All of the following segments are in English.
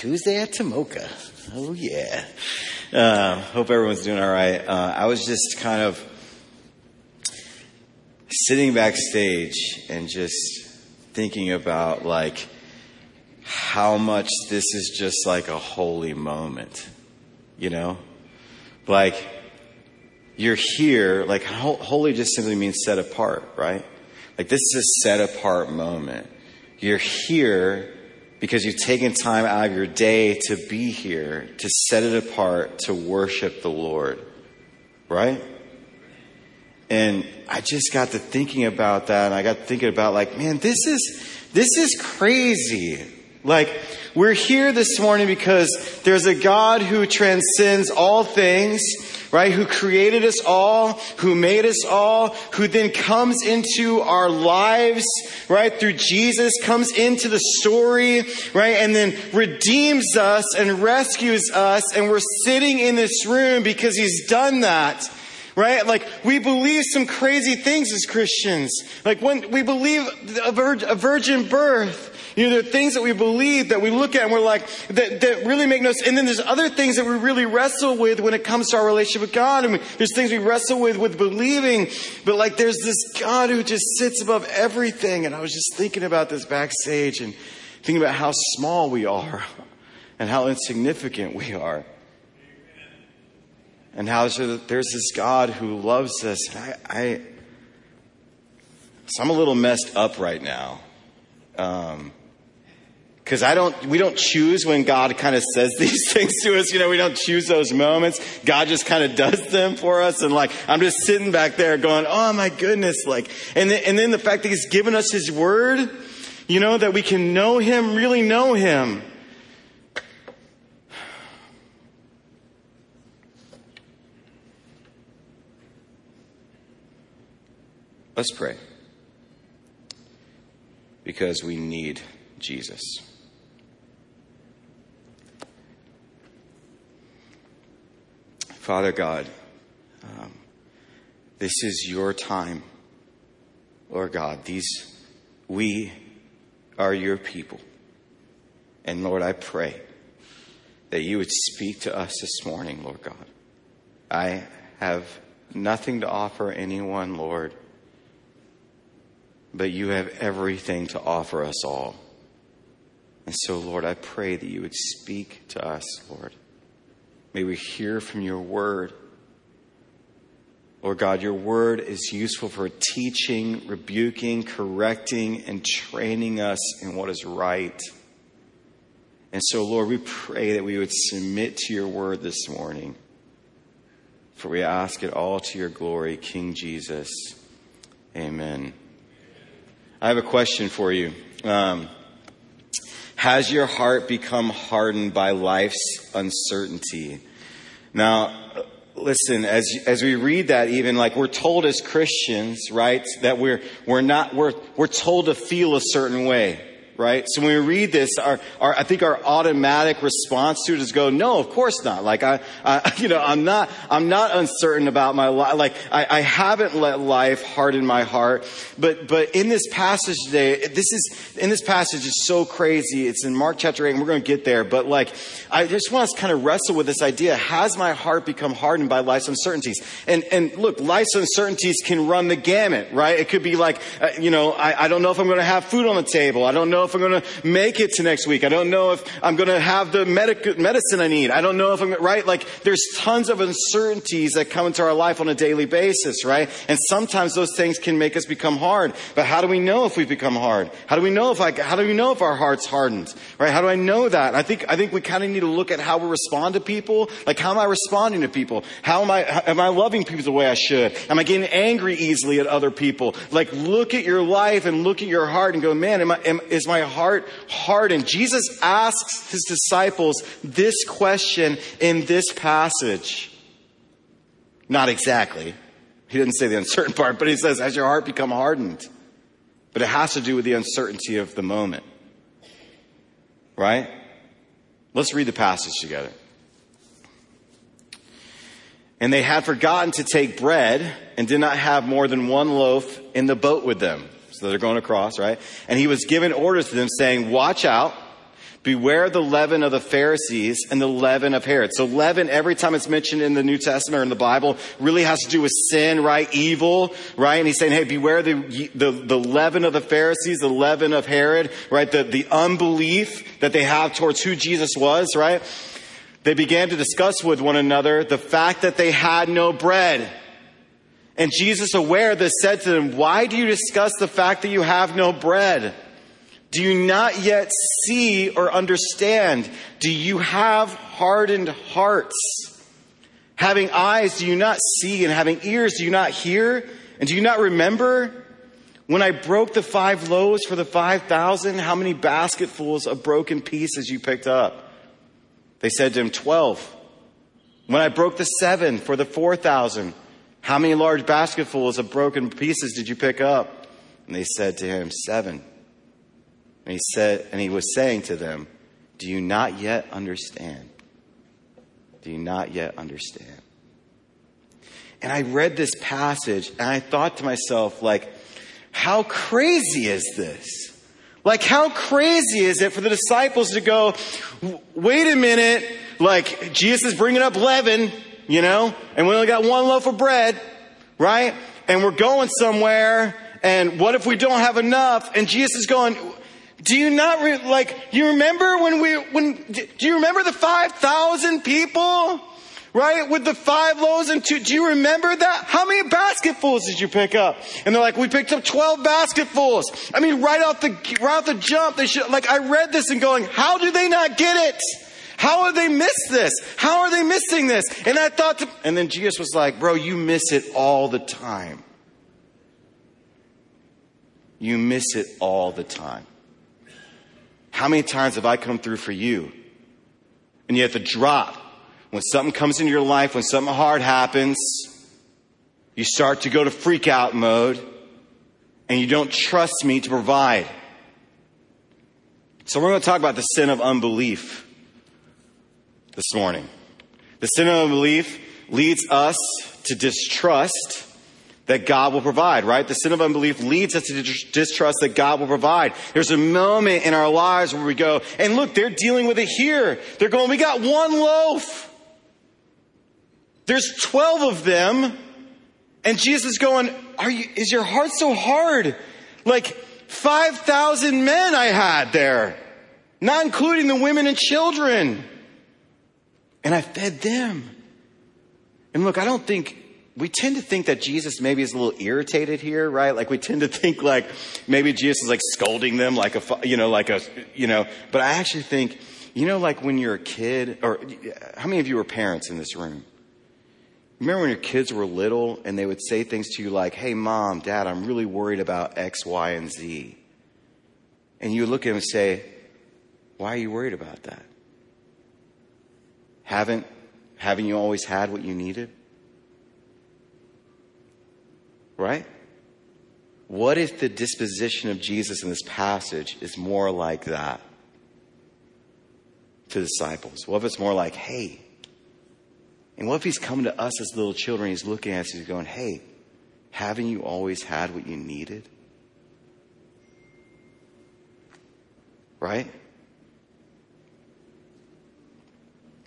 Tuesday at Tomoka. Oh yeah. Uh, hope everyone's doing all right. Uh, I was just kind of sitting backstage and just thinking about like how much this is just like a holy moment, you know? Like you're here, like holy just simply means set apart, right? Like this is a set apart moment. You're here because you've taken time out of your day to be here, to set it apart, to worship the Lord. Right? And I just got to thinking about that and I got thinking about like, man, this is, this is crazy. Like, we're here this morning because there's a God who transcends all things right? Who created us all, who made us all, who then comes into our lives, right? Through Jesus, comes into the story, right? And then redeems us and rescues us. And we're sitting in this room because he's done that right? Like we believe some crazy things as Christians. Like when we believe a, virgin birth, you know, there are things that we believe that we look at and we're like, that, that really make no sense. And then there's other things that we really wrestle with when it comes to our relationship with God. And we, there's things we wrestle with with believing. But like there's this God who just sits above everything. And I was just thinking about this backstage and thinking about how small we are and how insignificant we are. And how there's this God who loves us. And I, I so I'm a little messed up right now. Um, because I don't, we don't choose when God kind of says these things to us. You know, we don't choose those moments. God just kind of does them for us. And like, I'm just sitting back there going, oh my goodness. Like, and then, and then the fact that He's given us His Word, you know, that we can know Him, really know Him. Let's pray. Because we need Jesus. Father God, um, this is your time. Lord God, these, we are your people. And Lord, I pray that you would speak to us this morning, Lord God. I have nothing to offer anyone, Lord, but you have everything to offer us all. And so, Lord, I pray that you would speak to us, Lord. May we hear from your word. Lord God, your word is useful for teaching, rebuking, correcting, and training us in what is right. And so, Lord, we pray that we would submit to your word this morning. For we ask it all to your glory, King Jesus. Amen. I have a question for you. Um, has your heart become hardened by life's uncertainty? Now, listen, as, as we read that, even like we're told as Christians, right, that we're, we're not, we're, we're told to feel a certain way right? So when we read this, our, our, I think our automatic response to it is go, no, of course not. Like I, I you know, I'm not, I'm not uncertain about my life. Like I, I haven't let life harden my heart. But, but in this passage today, this is, in this passage is so crazy. It's in Mark chapter 8 and we're going to get there. But like, I just want to kind of wrestle with this idea. Has my heart become hardened by life's uncertainties? And, and look, life's uncertainties can run the gamut, right? It could be like, uh, you know, I, I don't know if I'm going to have food on the table. I don't know if if I'm going to make it to next week. I don't know if I'm going to have the medic- medicine I need. I don't know if I'm right. Like there's tons of uncertainties that come into our life on a daily basis, right? And sometimes those things can make us become hard. But how do we know if we've become hard? How do we know if I, how do we know if our heart's hardened, right? How do I know that? I think, I think we kind of need to look at how we respond to people. Like how am I responding to people? How am I, am I loving people the way I should? Am I getting angry easily at other people? Like look at your life and look at your heart and go, man, am I, am, is my my heart hardened? Jesus asks his disciples this question in this passage. Not exactly. He didn't say the uncertain part, but he says, has your heart become hardened? But it has to do with the uncertainty of the moment. Right? Let's read the passage together. And they had forgotten to take bread and did not have more than one loaf in the boat with them. So they're going across, right? And he was giving orders to them saying, watch out. Beware the leaven of the Pharisees and the leaven of Herod. So leaven, every time it's mentioned in the New Testament or in the Bible, really has to do with sin, right? Evil, right? And he's saying, hey, beware the, the, the leaven of the Pharisees, the leaven of Herod, right? The, the unbelief that they have towards who Jesus was, right? They began to discuss with one another the fact that they had no bread. And Jesus, aware of this, said to them, why do you discuss the fact that you have no bread? Do you not yet see or understand? Do you have hardened hearts? Having eyes, do you not see? And having ears, do you not hear? And do you not remember? When I broke the five loaves for the 5,000, how many basketfuls of broken pieces you picked up? They said to him, 12. When I broke the seven for the 4,000, how many large basketfuls of broken pieces did you pick up? And they said to him, seven. And he said, and he was saying to them, Do you not yet understand? Do you not yet understand? And I read this passage and I thought to myself, like, how crazy is this? Like, how crazy is it for the disciples to go, wait a minute, like, Jesus is bringing up leaven, you know, and we only got one loaf of bread, right? And we're going somewhere, and what if we don't have enough? And Jesus is going, do you not re- like? You remember when we when? Do you remember the five thousand people? Right? With the five loaves and two. Do you remember that? How many basketfuls did you pick up? And they're like, we picked up 12 basketfuls. I mean, right off the, right off the jump, they should, like, I read this and going, how do they not get it? How have they missed this? How are they missing this? And I thought to, and then Jesus was like, bro, you miss it all the time. You miss it all the time. How many times have I come through for you? And you have to drop. When something comes into your life, when something hard happens, you start to go to freak out mode and you don't trust me to provide. So we're going to talk about the sin of unbelief this morning. The sin of unbelief leads us to distrust that God will provide, right? The sin of unbelief leads us to distrust that God will provide. There's a moment in our lives where we go, and look, they're dealing with it here. They're going, we got one loaf. There's 12 of them. And Jesus is going, are you, is your heart so hard? Like 5,000 men I had there, not including the women and children. And I fed them. And look, I don't think we tend to think that Jesus maybe is a little irritated here, right? Like we tend to think like maybe Jesus is like scolding them like a, you know, like a, you know, but I actually think, you know, like when you're a kid or how many of you were parents in this room? Remember when your kids were little and they would say things to you like, Hey mom, dad, I'm really worried about X, Y, and Z. And you look at them and say, why are you worried about that? Haven't, haven't you always had what you needed? Right? What if the disposition of Jesus in this passage is more like that to disciples? What if it's more like, hey, and what if he's coming to us as little children, he's looking at us, he's going, hey, haven't you always had what you needed? Right?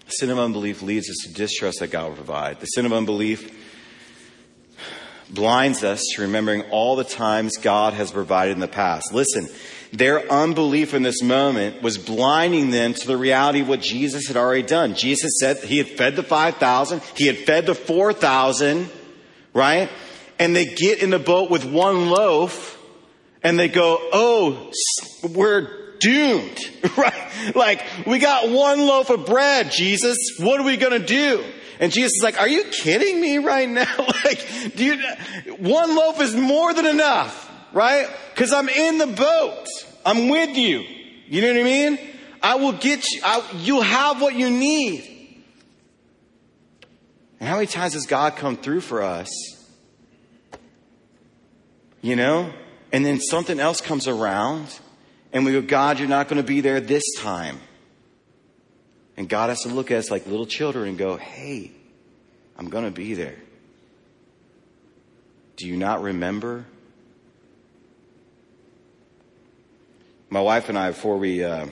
The sin of unbelief leads us to distrust that God will provide. The sin of unbelief blinds us to remembering all the times God has provided in the past. Listen, their unbelief in this moment was blinding them to the reality of what Jesus had already done. Jesus said he had fed the 5,000, he had fed the 4,000, right? And they get in the boat with one loaf and they go, oh, we're doomed, right? Like, we got one loaf of bread, Jesus. What are we going to do? And Jesus is like, are you kidding me right now? like, do you, one loaf is more than enough, right? Cause I'm in the boat. I'm with you. You know what I mean? I will get you, I, you'll have what you need. And how many times has God come through for us? You know? And then something else comes around and we go, God, you're not going to be there this time. And God has to look at us like little children and go, hey, I'm going to be there. Do you not remember? My wife and I, before we uh,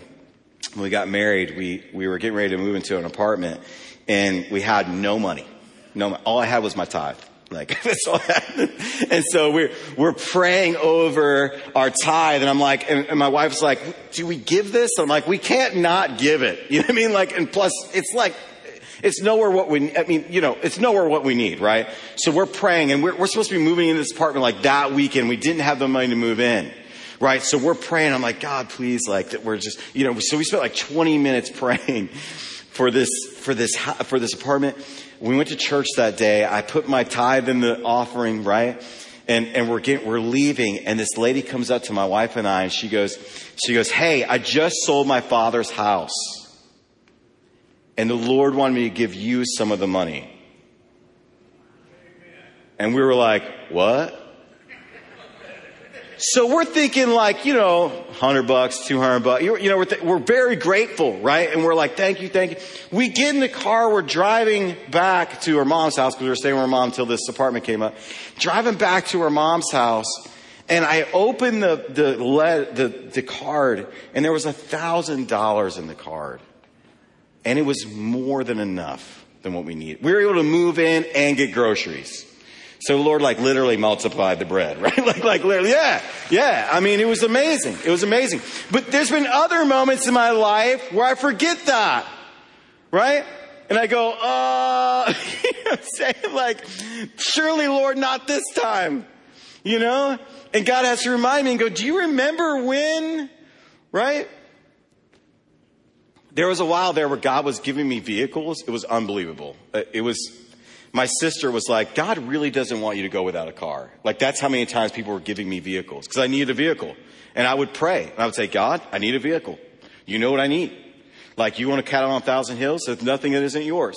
when we got married, we, we were getting ready to move into an apartment and we had no money. No, all I had was my tithe. Like, that's all I had. And so we're, we're praying over our tithe and I'm like, and, and my wife's like, do we give this? And I'm like, we can't not give it. You know what I mean? Like, and plus it's like, it's nowhere what we, I mean, you know, it's nowhere what we need, right? So we're praying and we're, we're supposed to be moving into this apartment like that weekend. We didn't have the money to move in right? So we're praying. I'm like, God, please, like that we're just, you know, so we spent like 20 minutes praying for this, for this, for this apartment. We went to church that day. I put my tithe in the offering, right? And, and we're getting, we're leaving and this lady comes up to my wife and I and she goes, she goes, Hey, I just sold my father's house and the Lord wanted me to give you some of the money. And we were like, what? So we're thinking like, you know, 100 bucks, 200 bucks. You know, we're, th- we're very grateful, right? And we're like, thank you, thank you. We get in the car, we're driving back to our mom's house because we were staying with our mom until this apartment came up. Driving back to our mom's house, and I opened the, the, the, the card, and there was a thousand dollars in the card. And it was more than enough than what we need. We were able to move in and get groceries. So Lord like literally multiplied the bread, right? like, like literally, yeah, yeah. I mean, it was amazing. It was amazing. But there's been other moments in my life where I forget that, right? And I go, uh, you know I'm saying? Like, surely Lord, not this time, you know? And God has to remind me and go, do you remember when, right? There was a while there where God was giving me vehicles. It was unbelievable. Uh, it was, my sister was like, God really doesn't want you to go without a car. Like that's how many times people were giving me vehicles because I needed a vehicle. And I would pray and I would say, God, I need a vehicle. You know what I need. Like you want a cattle on a thousand hills? There's nothing that isn't yours.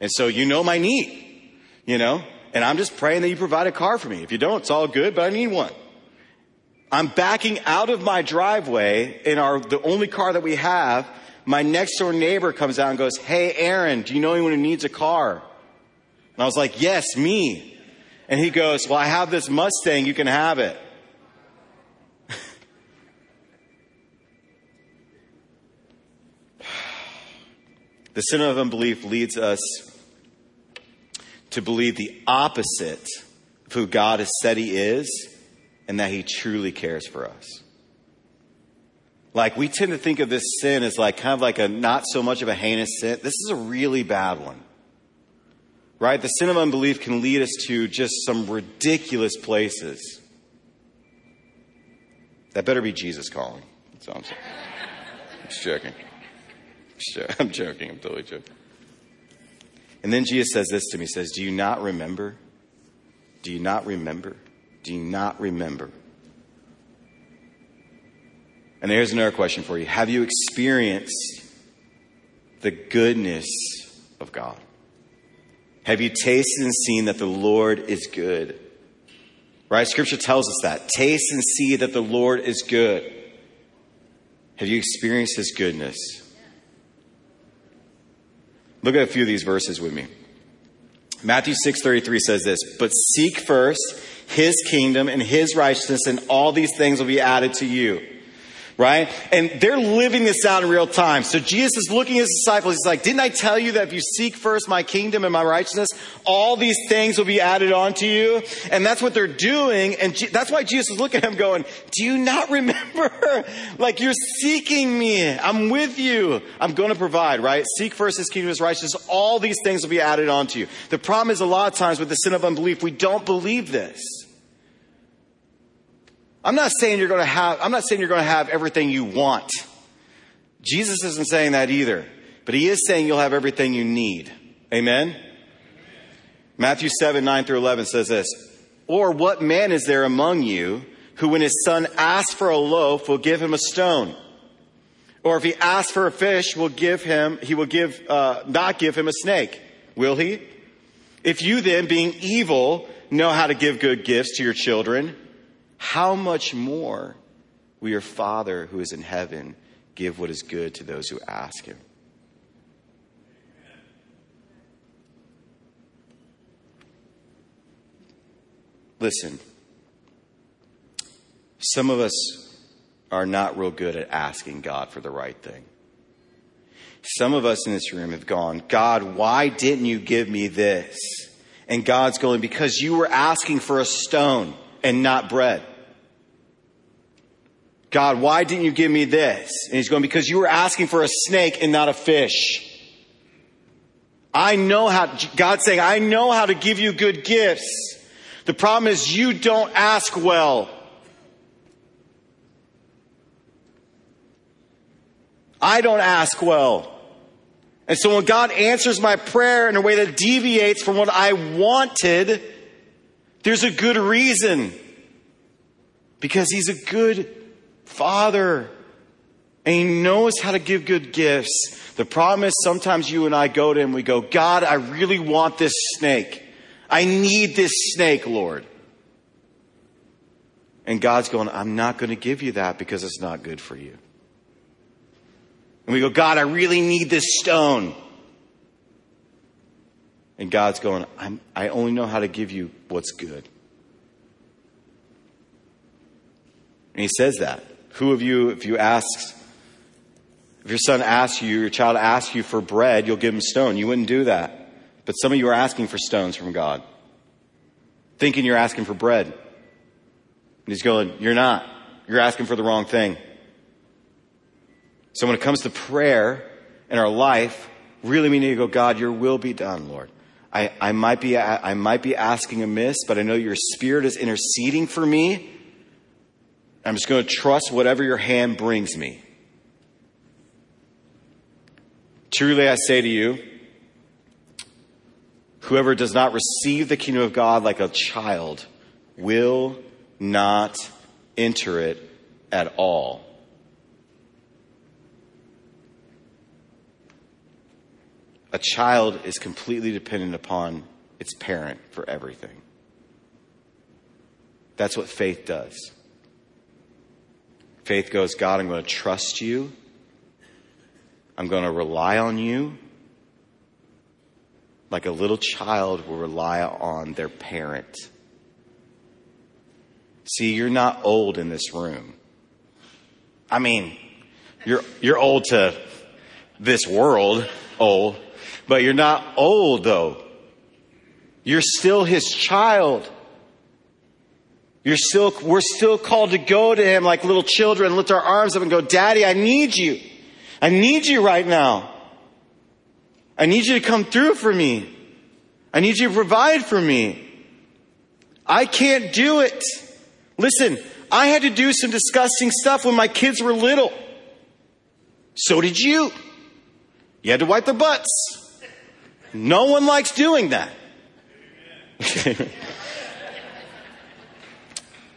And so you know my need, you know, and I'm just praying that you provide a car for me. If you don't, it's all good, but I need one. I'm backing out of my driveway in our, the only car that we have. My next door neighbor comes out and goes, Hey, Aaron, do you know anyone who needs a car? And I was like, yes, me. And he goes, well, I have this Mustang. You can have it. the sin of unbelief leads us to believe the opposite of who God has said he is and that he truly cares for us. Like we tend to think of this sin as like kind of like a not so much of a heinous sin. This is a really bad one right? The sin of unbelief can lead us to just some ridiculous places. That better be Jesus calling. That's all I'm saying. I'm just joking. I'm joking. I'm totally joking. And then Jesus says this to me. He says, Do you not remember? Do you not remember? Do you not remember? And there's another question for you. Have you experienced the goodness of God? Have you tasted and seen that the Lord is good? Right? Scripture tells us that. Taste and see that the Lord is good. Have you experienced his goodness? Look at a few of these verses with me. Matthew 6:33 says this, "But seek first his kingdom and his righteousness and all these things will be added to you." Right? And they're living this out in real time. So Jesus is looking at his disciples. He's like, didn't I tell you that if you seek first my kingdom and my righteousness, all these things will be added on to you? And that's what they're doing. And that's why Jesus is looking at him going, do you not remember? like you're seeking me. I'm with you. I'm going to provide, right? Seek first his kingdom his righteousness. All these things will be added on to you. The problem is a lot of times with the sin of unbelief, we don't believe this. I'm not saying you're going to have, I'm not saying you're going to have everything you want. Jesus isn't saying that either, but he is saying you'll have everything you need. Amen? Matthew 7, 9 through 11 says this, or what man is there among you who when his son asks for a loaf will give him a stone? Or if he asks for a fish, will give him, he will give, uh, not give him a snake. Will he? If you then, being evil, know how to give good gifts to your children, how much more will your Father who is in heaven give what is good to those who ask him? Listen, some of us are not real good at asking God for the right thing. Some of us in this room have gone, God, why didn't you give me this? And God's going, because you were asking for a stone and not bread. God, why didn't you give me this? And he's going, because you were asking for a snake and not a fish. I know how, God's saying, I know how to give you good gifts. The problem is you don't ask well. I don't ask well. And so when God answers my prayer in a way that deviates from what I wanted, there's a good reason. Because He's a good Father. And He knows how to give good gifts. The problem is sometimes you and I go to Him, we go, God, I really want this snake. I need this snake, Lord. And God's going, I'm not going to give you that because it's not good for you. And we go, God, I really need this stone. And God's going, I only know how to give you what's good. And he says that. Who of you, if you ask, if your son asks you, your child asks you for bread, you'll give him stone. You wouldn't do that. But some of you are asking for stones from God, thinking you're asking for bread. And he's going, You're not. You're asking for the wrong thing. So when it comes to prayer in our life, really we need to go, God, your will be done, Lord. I, I might be, I might be asking amiss, but I know your spirit is interceding for me. I'm just going to trust whatever your hand brings me. Truly I say to you, whoever does not receive the kingdom of God like a child will not enter it at all. A child is completely dependent upon its parent for everything. That's what faith does. Faith goes, God, I'm going to trust you. I'm going to rely on you like a little child will rely on their parent. See, you're not old in this room. I mean, you're, you're old to this world, old, but you're not old though. You're still his child. You're still, we're still called to go to him like little children, lift our arms up and go, Daddy, I need you. I need you right now. I need you to come through for me. I need you to provide for me. I can't do it. Listen, I had to do some disgusting stuff when my kids were little. So did you. You had to wipe their butts. No one likes doing that.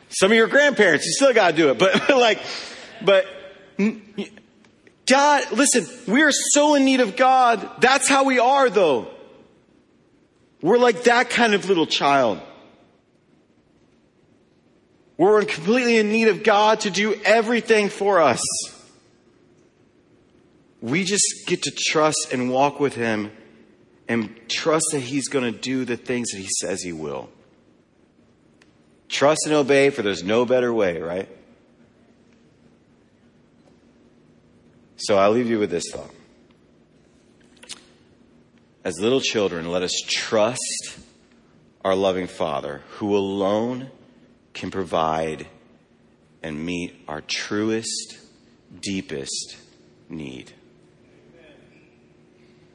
Some of your grandparents, you still got to do it, but like, but God, listen, we are so in need of God. That's how we are though. We're like that kind of little child. We're completely in need of God to do everything for us. We just get to trust and walk with Him and trust that He's going to do the things that He says He will. Trust and obey, for there's no better way, right? So I'll leave you with this thought. As little children, let us trust our loving Father, who alone can provide and meet our truest, deepest need.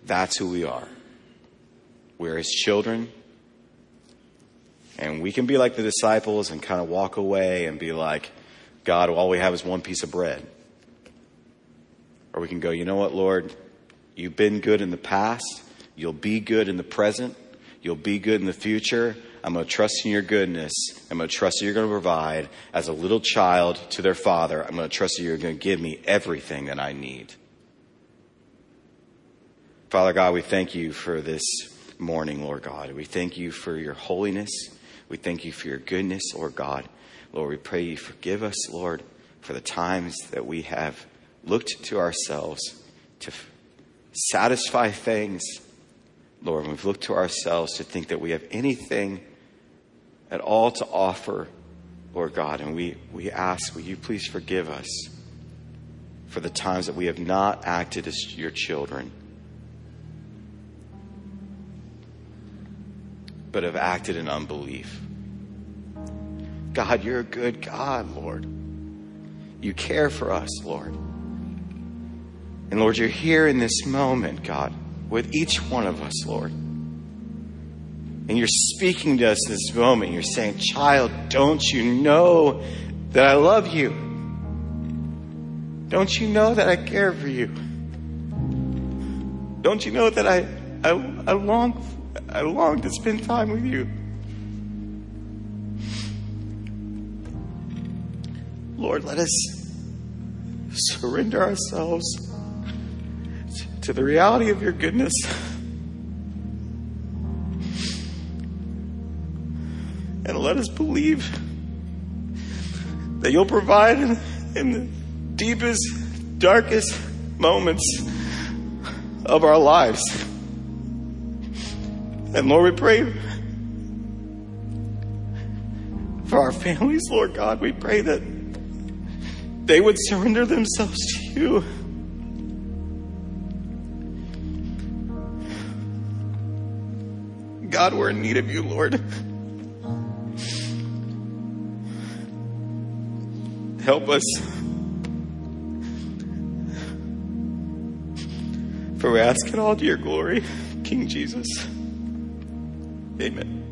That's who we are. We're his children. And we can be like the disciples and kind of walk away and be like, God, all we have is one piece of bread. Or we can go, you know what, Lord? You've been good in the past. You'll be good in the present. You'll be good in the future. I'm going to trust in your goodness. I'm going to trust that you're going to provide as a little child to their father. I'm going to trust that you're going to give me everything that I need. Father God, we thank you for this morning, Lord God. We thank you for your holiness. We thank you for your goodness, Lord God. Lord, we pray you forgive us, Lord, for the times that we have looked to ourselves to f- satisfy things. Lord, we've looked to ourselves to think that we have anything at all to offer, Lord God. And we, we ask, will you please forgive us for the times that we have not acted as your children, but have acted in unbelief. God, you're a good God, Lord. You care for us, Lord. And Lord, you're here in this moment, God, with each one of us, Lord. And you're speaking to us this moment. You're saying, Child, don't you know that I love you? Don't you know that I care for you? Don't you know that I, I, I long I long to spend time with you? Lord, let us surrender ourselves to the reality of your goodness. And let us believe that you'll provide in, in the deepest, darkest moments of our lives. And Lord, we pray for our families, Lord God. We pray that they would surrender themselves to you. God, we're in need of you, Lord. Help us. For we ask it all to your glory, King Jesus. Amen.